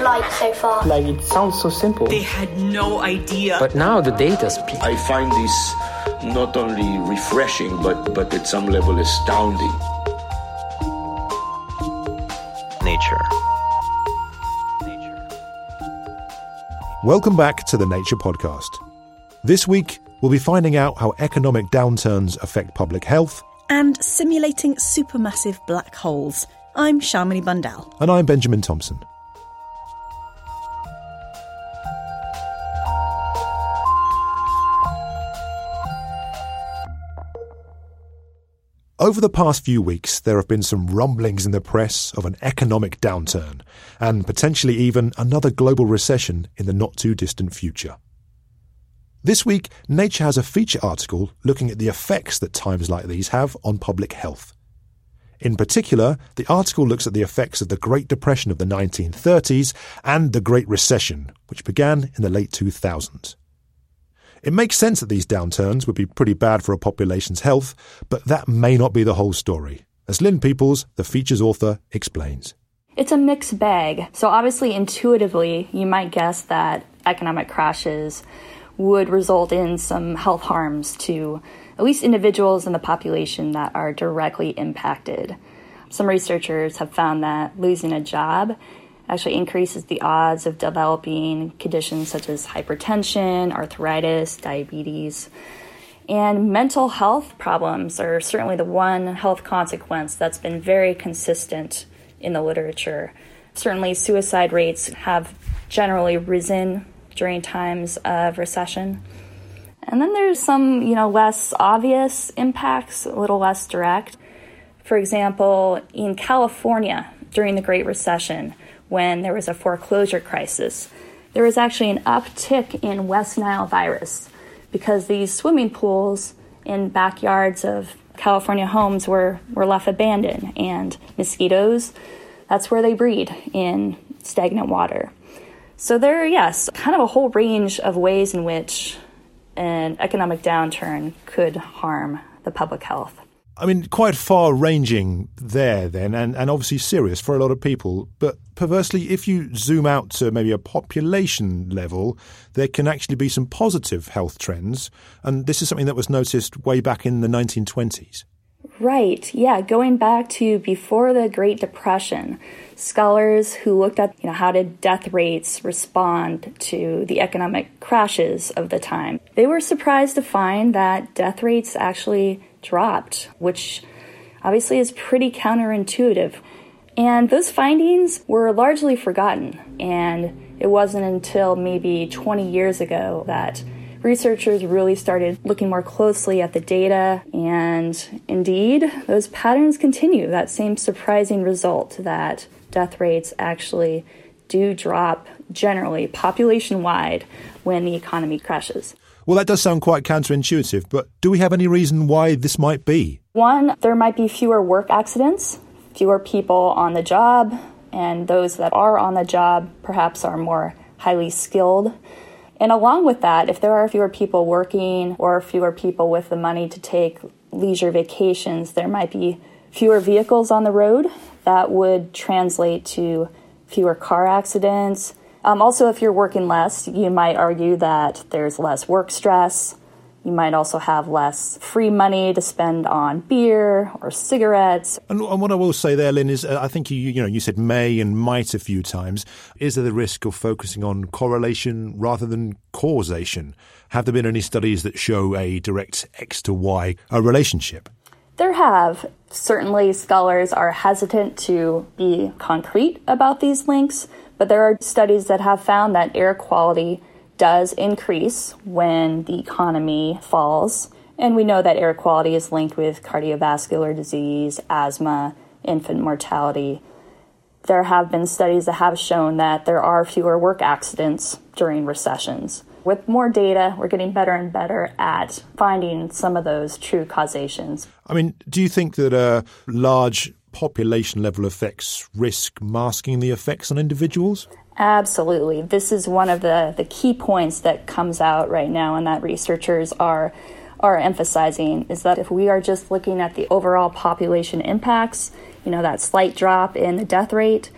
light so far? Like it sounds so simple. They had no idea. But now the data speaks. I find this not only refreshing, but, but at some level astounding. Nature. Welcome back to the Nature Podcast. This week, we'll be finding out how economic downturns affect public health. and simulating supermassive black holes. I'm Shamini Bundell. And I'm Benjamin Thompson. Over the past few weeks, there have been some rumblings in the press of an economic downturn and potentially even another global recession in the not too distant future. This week, Nature has a feature article looking at the effects that times like these have on public health. In particular, the article looks at the effects of the Great Depression of the 1930s and the Great Recession, which began in the late 2000s. It makes sense that these downturns would be pretty bad for a population's health, but that may not be the whole story, as Lynne Peeples, the feature's author, explains. It's a mixed bag. So, obviously, intuitively, you might guess that economic crashes would result in some health harms to at least individuals in the population that are directly impacted. Some researchers have found that losing a job actually increases the odds of developing conditions such as hypertension, arthritis, diabetes. And mental health problems are certainly the one health consequence that's been very consistent in the literature. Certainly, suicide rates have generally risen during times of recession. And then there's some, you know, less obvious impacts, a little less direct. For example, in California during the Great Recession, when there was a foreclosure crisis, there was actually an uptick in West Nile virus because these swimming pools in backyards of California homes were, were left abandoned, and mosquitoes, that's where they breed in stagnant water. So there, yes, kind of a whole range of ways in which an economic downturn could harm the public health. I mean, quite far ranging there, then, and, and obviously serious for a lot of people. But perversely, if you zoom out to maybe a population level, there can actually be some positive health trends. And this is something that was noticed way back in the 1920s. Right. Yeah. Going back to before the Great Depression, scholars who looked at you know how did death rates respond to the economic crashes of the time, they were surprised to find that death rates actually dropped, which obviously is pretty counterintuitive. And those findings were largely forgotten, and it wasn't until maybe 20 years ago that researchers really started looking more closely at the data, and indeed, those patterns continue. That same surprising result that death rates actually do drop generally, population wide, when the economy crashes. Well, that does sound quite counterintuitive, but do we have any reason why this might be? One, there might be fewer work accidents, fewer people on the job, and those that are on the job perhaps are more highly skilled. And along with that, if there are fewer people working or fewer people with the money to take leisure vacations, there might be fewer vehicles on the road that would translate to fewer car accidents, Um, also, if you're working less, you might argue that there's less work stress. You might also have less free money to spend on beer or cigarettes. And, and what I will say there, Lynne, is uh, I think you you know you said may and might a few times. Is there the risk of focusing on correlation rather than causation? Have there been any studies that show a direct X to Y a relationship? There have. Certainly, scholars are hesitant to be concrete about these links, but there are studies that have found that air quality does increase when the economy falls. And we know that air quality is linked with cardiovascular disease, asthma, infant mortality. There have been studies that have shown that there are fewer work accidents during recessions. With more data, we're getting better and better at finding some of those true causations. I mean, do you think that a large population level effects risk masking the effects on individuals? Absolutely. This is one of the, the key points that comes out right now and that researchers are are emphasizing is that if we are just looking at the overall population impacts, you know, that slight drop in the death rate,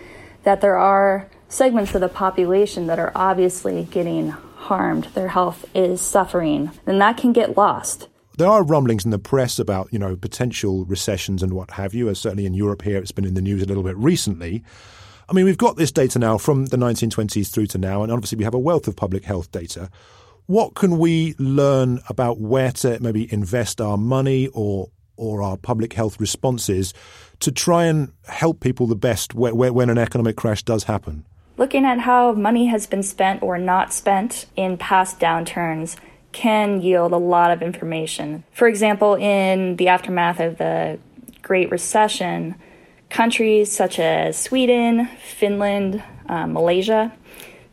that there are segments of the population that are obviously getting harmed, their health is suffering, then that can get lost. There are rumblings in the press about, you know, potential recessions and what have you, as certainly in Europe here it's been in the news a little bit recently. I mean, we've got this data now from the 1920s through to now, and obviously we have a wealth of public health data. What can we learn about where to maybe invest our money or or our public health responses to try and help people the best when an economic crash does happen? Looking at how money has been spent or not spent in past downturns can yield a lot of information. For example, in the aftermath of the Great Recession, countries such as Sweden, Finland, uh, Malaysia,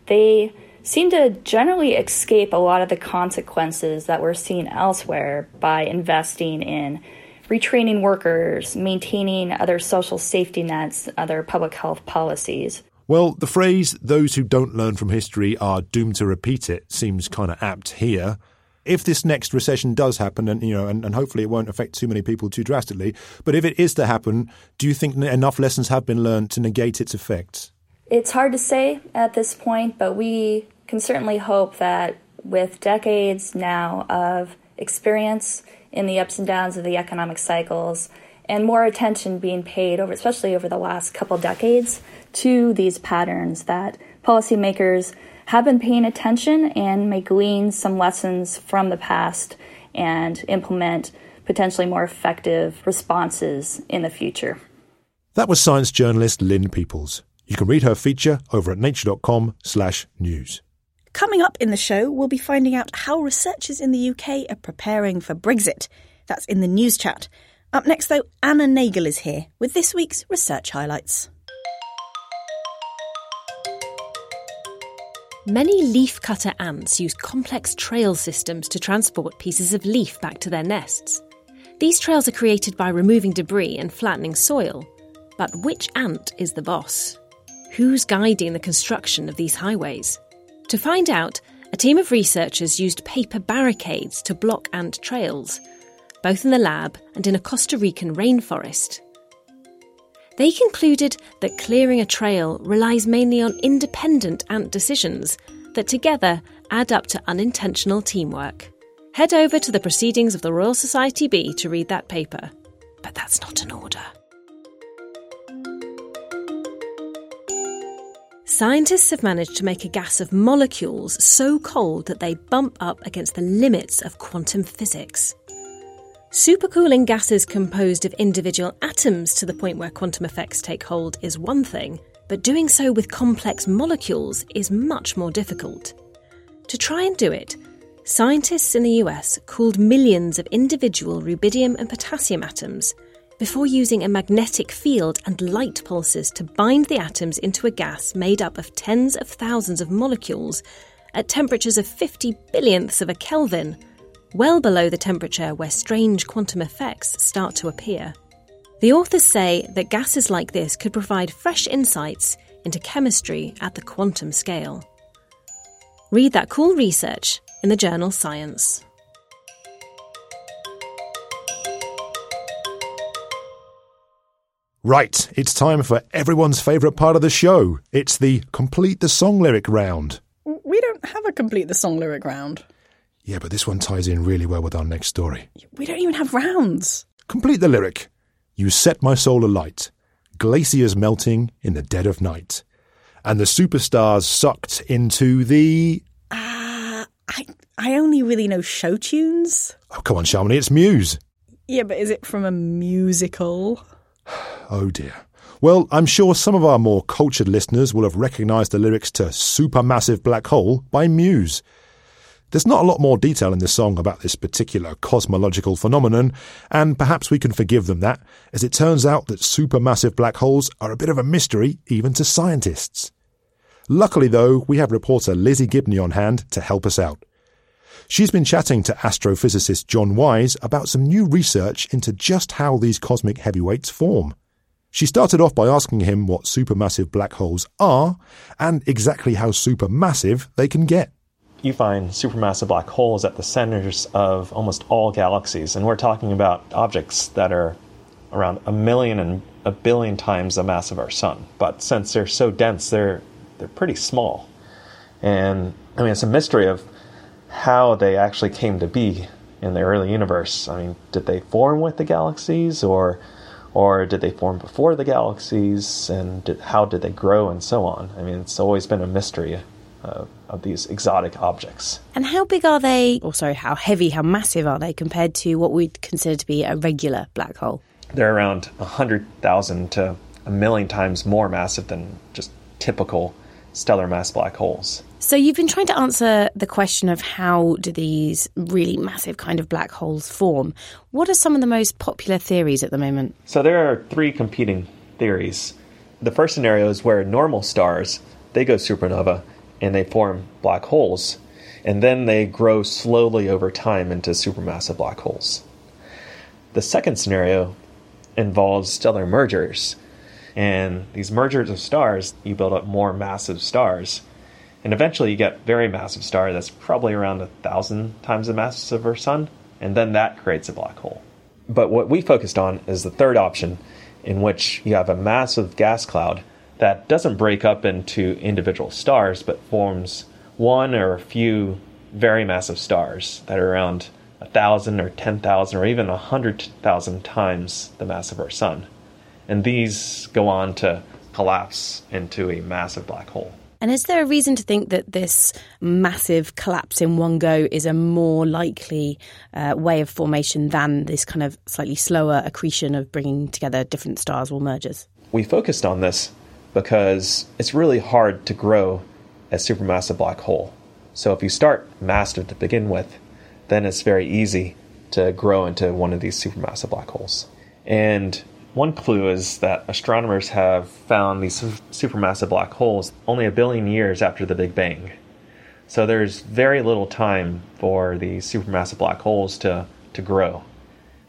they seem to generally escape a lot of the consequences that we're seeing elsewhere by investing in retraining workers, maintaining other social safety nets, other public health policies. Well, the phrase, those who don't learn from history are doomed to repeat it, seems kind of apt here. If this next recession does happen, and you know, and, and hopefully it won't affect too many people too drastically, but if it is to happen, do you think enough lessons have been learned to negate its effects? It's hard to say at this point, but we can certainly hope that with decades now of experience in the ups and downs of the economic cycles and more attention being paid over especially over the last couple decades to these patterns that policymakers have been paying attention and may glean some lessons from the past and implement potentially more effective responses in the future. That was science journalist Lynne Peeples. You can read her feature over at nature.com/news. Coming up in the show, we'll be finding out how researchers in the UK are preparing for Brexit. That's in the news chat. Up next, though, Anna Nagel is here with this week's research highlights. Many leafcutter ants use complex trail systems to transport pieces of leaf back to their nests. These trails are created by removing debris and flattening soil. But which ant is the boss? Who's guiding the construction of these highways? To find out, a team of researchers used paper barricades to block ant trails, both in the lab and in a Costa Rican rainforest. They concluded that clearing a trail relies mainly on independent ant decisions that together add up to unintentional teamwork. Head over to the Proceedings of the Royal Society B to read that paper. But that's not an order. Scientists have managed to make a gas of molecules so cold that they bump up against the limits of quantum physics. Supercooling gases composed of individual atoms to the point where quantum effects take hold is one thing, but doing so with complex molecules is much more difficult. To try and do it, scientists in the US cooled millions of individual rubidium and potassium atoms before using a magnetic field and light pulses to bind the atoms into a gas made up of tens of thousands of molecules at temperatures of 50 billionths of a Kelvin well below the temperature where strange quantum effects start to appear. The authors say that gases like this could provide fresh insights into chemistry at the quantum scale. Read that cool research in the journal Science. Right, it's time for everyone's favourite part of the show. It's the Complete the Song Lyric round. We don't have a complete the song lyric round. Yeah, but this one ties in really well with our next story. We don't even have rounds. Complete the lyric. You set my soul alight, glaciers melting in the dead of night, and the superstars sucked into the. Uh, I I only really know show tunes. Oh, come on, Shamini, it's Muse. Yeah, but is it from a musical? Oh dear. Well, I'm sure some of our more cultured listeners will have recognised the lyrics to Supermassive Black Hole by Muse. There's not a lot more detail in the song about this particular cosmological phenomenon, and perhaps we can forgive them that, as it turns out that supermassive black holes are a bit of a mystery even to scientists. Luckily, though, we have reporter Lizzie Gibney on hand to help us out. She's been chatting to astrophysicist John Wise about some new research into just how these cosmic heavyweights form. She started off by asking him what supermassive black holes are and exactly how supermassive they can get. You find supermassive black holes at the centers of almost all galaxies, and we're talking about objects that are around a million and a billion times the mass of our sun. But since they're so dense, they're they're pretty small. And I mean, it's a mystery of how they actually came to be in the early universe. I mean, did they form with the galaxies, or or did they form before the galaxies, and did, how did they grow, and so on? I mean, it's always been a mystery uh, of these exotic objects. And how big are they, or sorry, how heavy, how massive are they compared to what we'd consider to be a regular black hole? They're around 100,000 to a million times more massive than just typical stellar mass black holes. So you've been trying to answer the question of how do these really massive kind of black holes form. What are some of the most popular theories at the moment? So there are three competing theories. The first scenario is where normal stars, they go supernova and they form black holes, and then they grow slowly over time into supermassive black holes. The second scenario involves stellar mergers, and these mergers of stars, you build up more massive stars, and eventually you get very massive star that's probably around a thousand times the mass of our sun, and then that creates a black hole. But what we focused on is the third option, in which you have a massive gas cloud that doesn't break up into individual stars, but forms one or a few very massive stars that are around a thousand or ten thousand or even a hundred thousand times the mass of our sun. And these go on to collapse into a massive black hole. And is there a reason to think that this massive collapse in one go is a more likely uh, way of formation than this kind of slightly slower accretion of bringing together different stars or mergers? We focused on this because it's really hard to grow a supermassive black hole. So if you start massive to begin with, then it's very easy to grow into one of these supermassive black holes. And one clue is that astronomers have found these supermassive black holes only a billion years after the Big Bang. So there's very little time for these supermassive black holes to, to grow.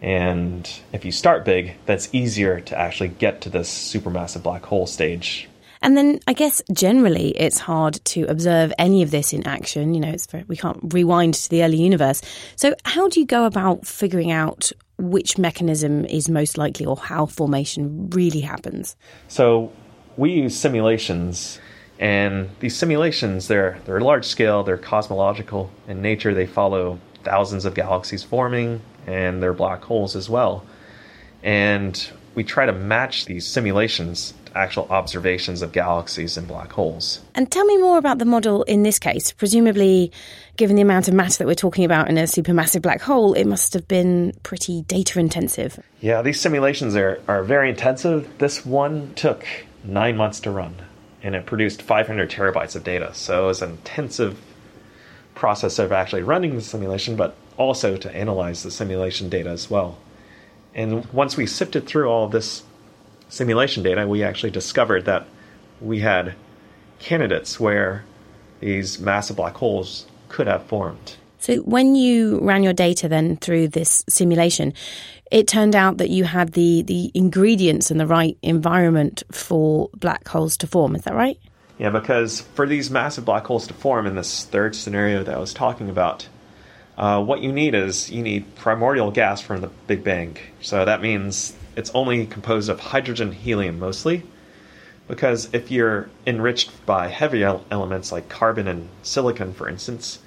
And if you start big, that's easier to actually get to this supermassive black hole stage. And then I guess generally it's hard to observe any of this in action. You know, it's very, we can't rewind to the early universe. So how do you go about figuring out which mechanism is most likely or how formation really happens? So we use simulations and these simulations they're they're large scale, they're cosmological in nature, they follow thousands of galaxies forming and they're black holes as well. And we try to match these simulations to actual observations of galaxies and black holes. And tell me more about the model in this case. Presumably, given the amount of matter that we're talking about in a supermassive black hole, it must have been pretty data intensive. Yeah, these simulations are, are very intensive. This one took nine months to run, and it produced 500 terabytes of data. So it was an intensive process of actually running the simulation, but also to analyze the simulation data as well. And once we sifted through all this simulation data, we actually discovered that we had candidates where these massive black holes could have formed. So, when you ran your data then through this simulation, it turned out that you had the, the ingredients and the right environment for black holes to form. Is that right? Yeah, because for these massive black holes to form in this third scenario that I was talking about, uh, what you need is you need primordial gas from the Big Bang. So that means it's only composed of hydrogen helium mostly. Because if you're enriched by heavy elements like carbon and silicon, for instance,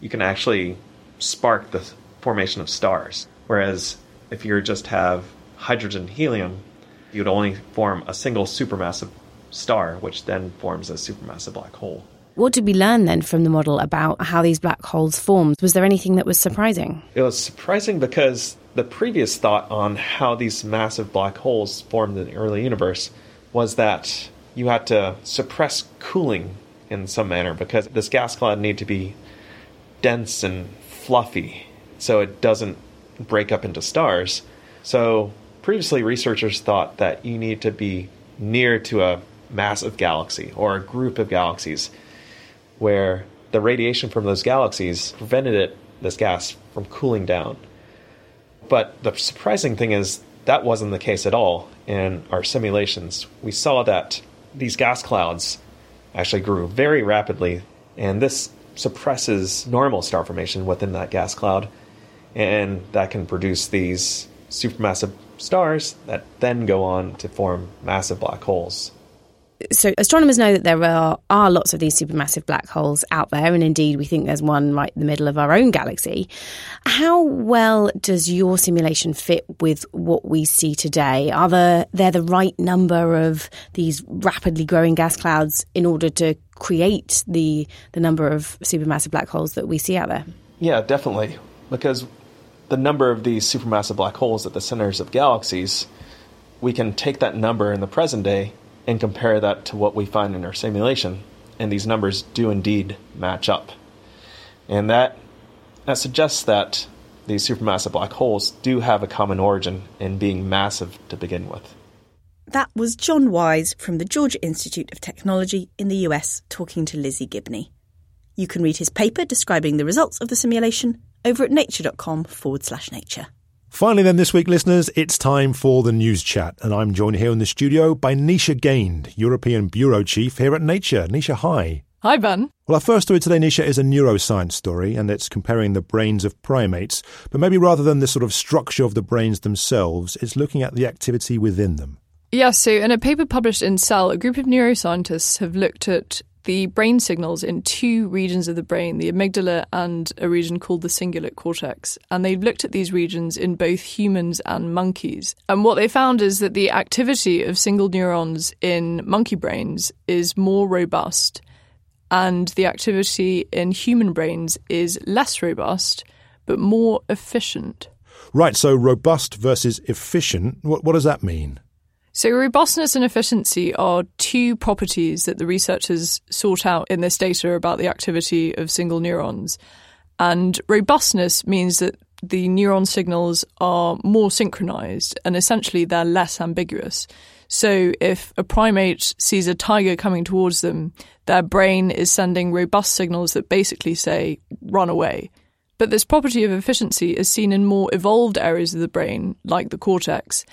you can actually spark the formation of stars. Whereas if you just have hydrogen helium, you'd only form a single supermassive star, which then forms a supermassive black hole. What did we learn then from the model about how these black holes formed? Was there anything that was surprising? It was surprising because the previous thought on how these massive black holes formed in the early universe was that you had to suppress cooling in some manner because this gas cloud needed to be dense and fluffy so it doesn't break up into stars. So previously researchers thought that you need to be near to a massive galaxy or a group of galaxies where the radiation from those galaxies prevented it, this gas, from cooling down. But the surprising thing is that wasn't the case at all in our simulations. We saw that these gas clouds actually grew very rapidly, and this suppresses normal star formation within that gas cloud, and that can produce these supermassive stars that then go on to form massive black holes so astronomers know that there are, are lots of these supermassive black holes out there, and indeed we think there's one right in the middle of our own galaxy. How well does your simulation fit with what we see today? Are there, there the right number of these rapidly growing gas clouds in order to create the the number of supermassive black holes that we see out there? Yeah, definitely. Because the number of these supermassive black holes at the centers of galaxies, we can take that number in the present day and compare that to what we find in our simulation, and these numbers do indeed match up. And that, that suggests that these supermassive black holes do have a common origin in being massive to begin with. That was John Wise from the Georgia Institute of Technology in the US talking to Lizzie Gibney. You can read his paper describing the results of the simulation over at nature.com forward slash nature. Finally, then, this week, listeners, it's time for the news chat, and I'm joined here in the studio by Nisha Gaind, European Bureau Chief here at Nature. Nisha, hi. Hi, Ben. Well, our first story today, Nisha, is a neuroscience story, and it's comparing the brains of primates. But maybe rather than the sort of structure of the brains themselves, it's looking at the activity within them. Yes, yeah, so in a paper published in Cell, a group of neuroscientists have looked at the brain signals in two regions of the brain, the amygdala and a region called the cingulate cortex. And they've looked at these regions in both humans and monkeys. And what they found is that the activity of single neurons in monkey brains is more robust, and the activity in human brains is less robust, but more efficient. Right, so robust versus efficient, what, what does that mean? So, robustness and efficiency are two properties that the researchers sought out in this data about the activity of single neurons. And robustness means that the neuron signals are more synchronized and essentially they're less ambiguous. So, if a primate sees a tiger coming towards them, their brain is sending robust signals that basically say, run away. But this property of efficiency is seen in more evolved areas of the brain, like the cortex.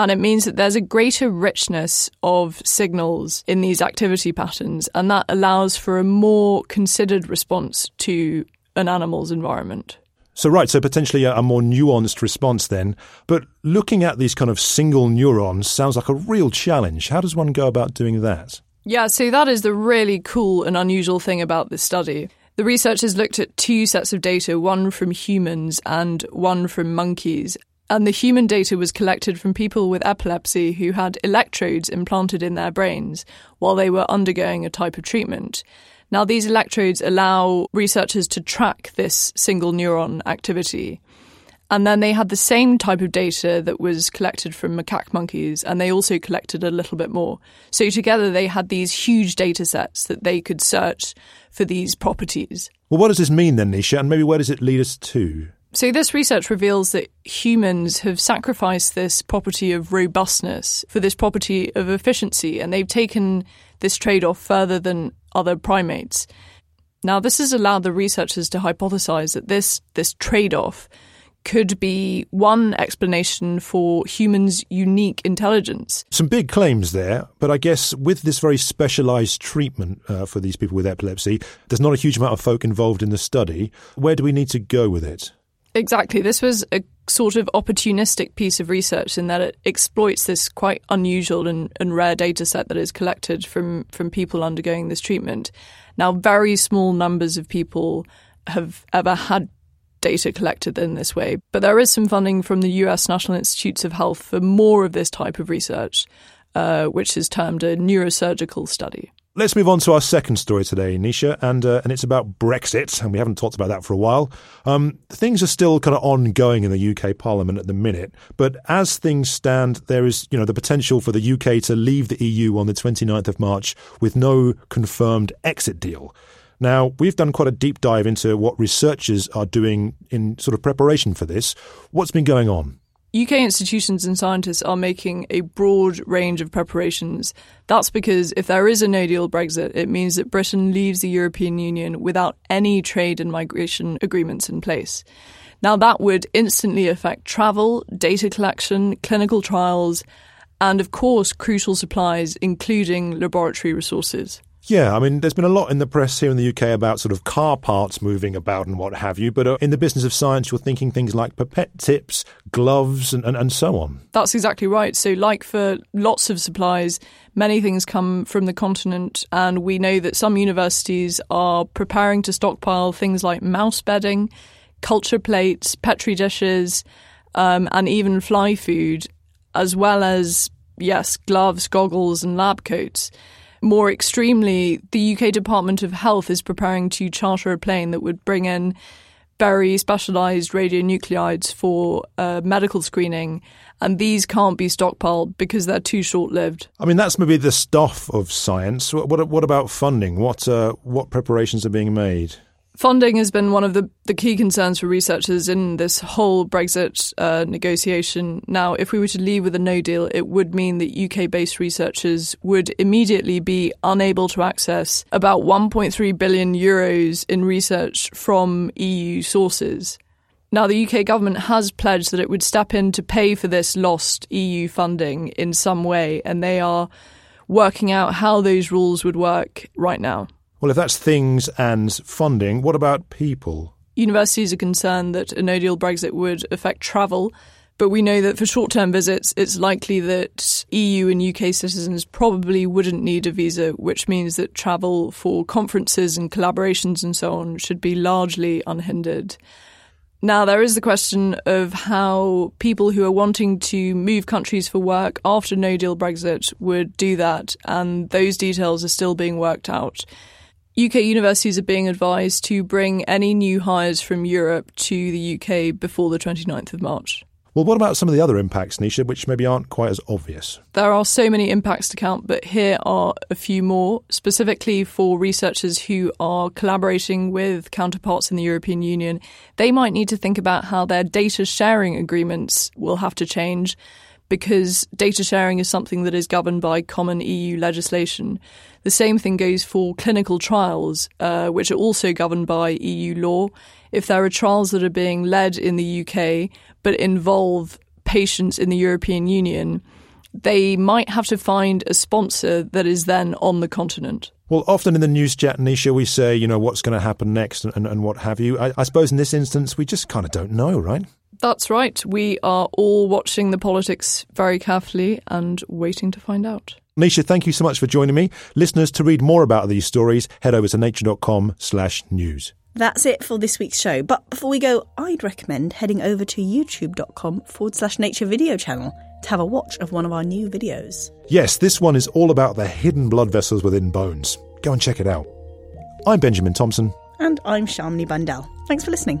And it means that there's a greater richness of signals in these activity patterns, and that allows for a more considered response to an animal's environment. So, right, so potentially a, a, more nuanced response then. But looking at these kind of single neurons sounds like a real challenge. How does one go about doing that? Yeah, so that is the really cool and unusual thing about this study. The researchers looked at two sets of data, one from humans and one from monkeys, and the human data was collected from people with epilepsy who had electrodes implanted in their brains while they were undergoing a type of treatment. Now, these electrodes allow researchers to track this single neuron activity. And then they had the same type of data that was collected from macaque monkeys, and they also collected a little bit more. So together they had these huge data sets that they could search for these properties. Well, what does this mean then, Nisha? And maybe where does it lead us to? So, this research reveals that humans have sacrificed this property of robustness for this property of efficiency, and they've taken this trade off further than other primates. Now, this has allowed the researchers to hypothesize that this, this trade off could be one explanation for humans' unique intelligence. Some big claims there, but I guess with this very specialised treatment uh, for these people with epilepsy, there's not a huge amount of folk involved in the study. Where do we need to go with it? Exactly. This was a sort of opportunistic piece of research in that it exploits this quite unusual and, and rare data set that is collected from, from people undergoing this treatment. Now, very small numbers of people have ever had data collected in this way, but there is some funding from the US National Institutes of Health for more of this type of research, uh, which is termed a neurosurgical study. Let's move on to our second story today, Nisha, and uh, and it's about Brexit, and we haven't talked about that for a while. Um, things are still kind of ongoing in the UK Parliament at the minute, but as things stand, there is you know the potential for the UK to leave the EU on the 29th of March with no confirmed exit deal. Now, we've done quite a deep dive into what researchers are doing in sort of preparation for this. What's been going on? UK institutions and scientists are making a broad range of preparations. That's because if there is a no deal Brexit, it means that Britain leaves the European Union without any trade and migration agreements in place. Now, that would instantly affect travel, data collection, clinical trials, and of course, crucial supplies, including laboratory resources. Yeah, I mean, there's been a lot in the press here in the UK about sort of car parts moving about and what have you, but uh, in the business of science, you're thinking things like pipette tips, gloves, and, and, and so on. That's exactly right. So, like for lots of supplies, many things come from the continent, and we know that some universities are preparing to stockpile things like mouse bedding, culture plates, petri dishes, um, and even fly food, as well as, yes, gloves, goggles, and lab coats. More extremely, the UK Department of Health is preparing to charter a plane that would bring in very specialised radionuclides for uh, medical screening, and these can't be stockpiled because they're too short-lived. I mean, that's maybe the stuff of science. What, what, what about funding? What uh, what preparations are being made? Funding has been one of the, the key concerns for researchers in this whole Brexit uh, negotiation. Now, if we were to leave with a no deal, it would mean that UK based researchers would immediately be unable to access about 1.3 billion euros in research from EU sources. Now, the UK government has pledged that it would step in to pay for this lost EU funding in some way, and they are working out how those rules would work right now. Well, if that's things and funding, what about people? Universities are concerned that a no deal Brexit would affect travel, but we know that for short term visits, it's likely that EU and UK citizens probably wouldn't need a visa, which means that travel for conferences and collaborations and so on should be largely unhindered. Now, there is the question of how people who are wanting to move countries for work after no deal Brexit would do that, and those details are still being worked out. UK universities are being advised to bring any new hires from Europe to the UK before the 29th of March. Well, what about some of the other impacts, Nisha, which maybe aren't quite as obvious? There are so many impacts to count, but here are a few more, specifically for researchers who are collaborating with counterparts in the European Union. They might need to think about how their data sharing agreements will have to change because data sharing is something that is governed by common EU legislation. The same thing goes for clinical trials, uh, which are also governed by EU law. If there are trials that are being led in the UK but involve patients in the European Union, they might have to find a sponsor that is then on the continent. Well, often in the news chat, Nisha, we say, you know, what's going to happen next and, and, and what have you. I, I suppose in this instance, we just kind of don't know, right? That's right. We are all watching the politics very carefully and waiting to find out. Nisha, thank you so much for joining me. Listeners, to read more about these stories, head over to nature.com slash news. That's it for this week's show. But before we go, I'd recommend heading over to youtube.com forward slash nature video channel to have a watch of one of our new videos. Yes, this one is all about the hidden blood vessels within bones. Go and check it out. I'm Benjamin Thompson. And I'm Shamini Bundell. Thanks for listening.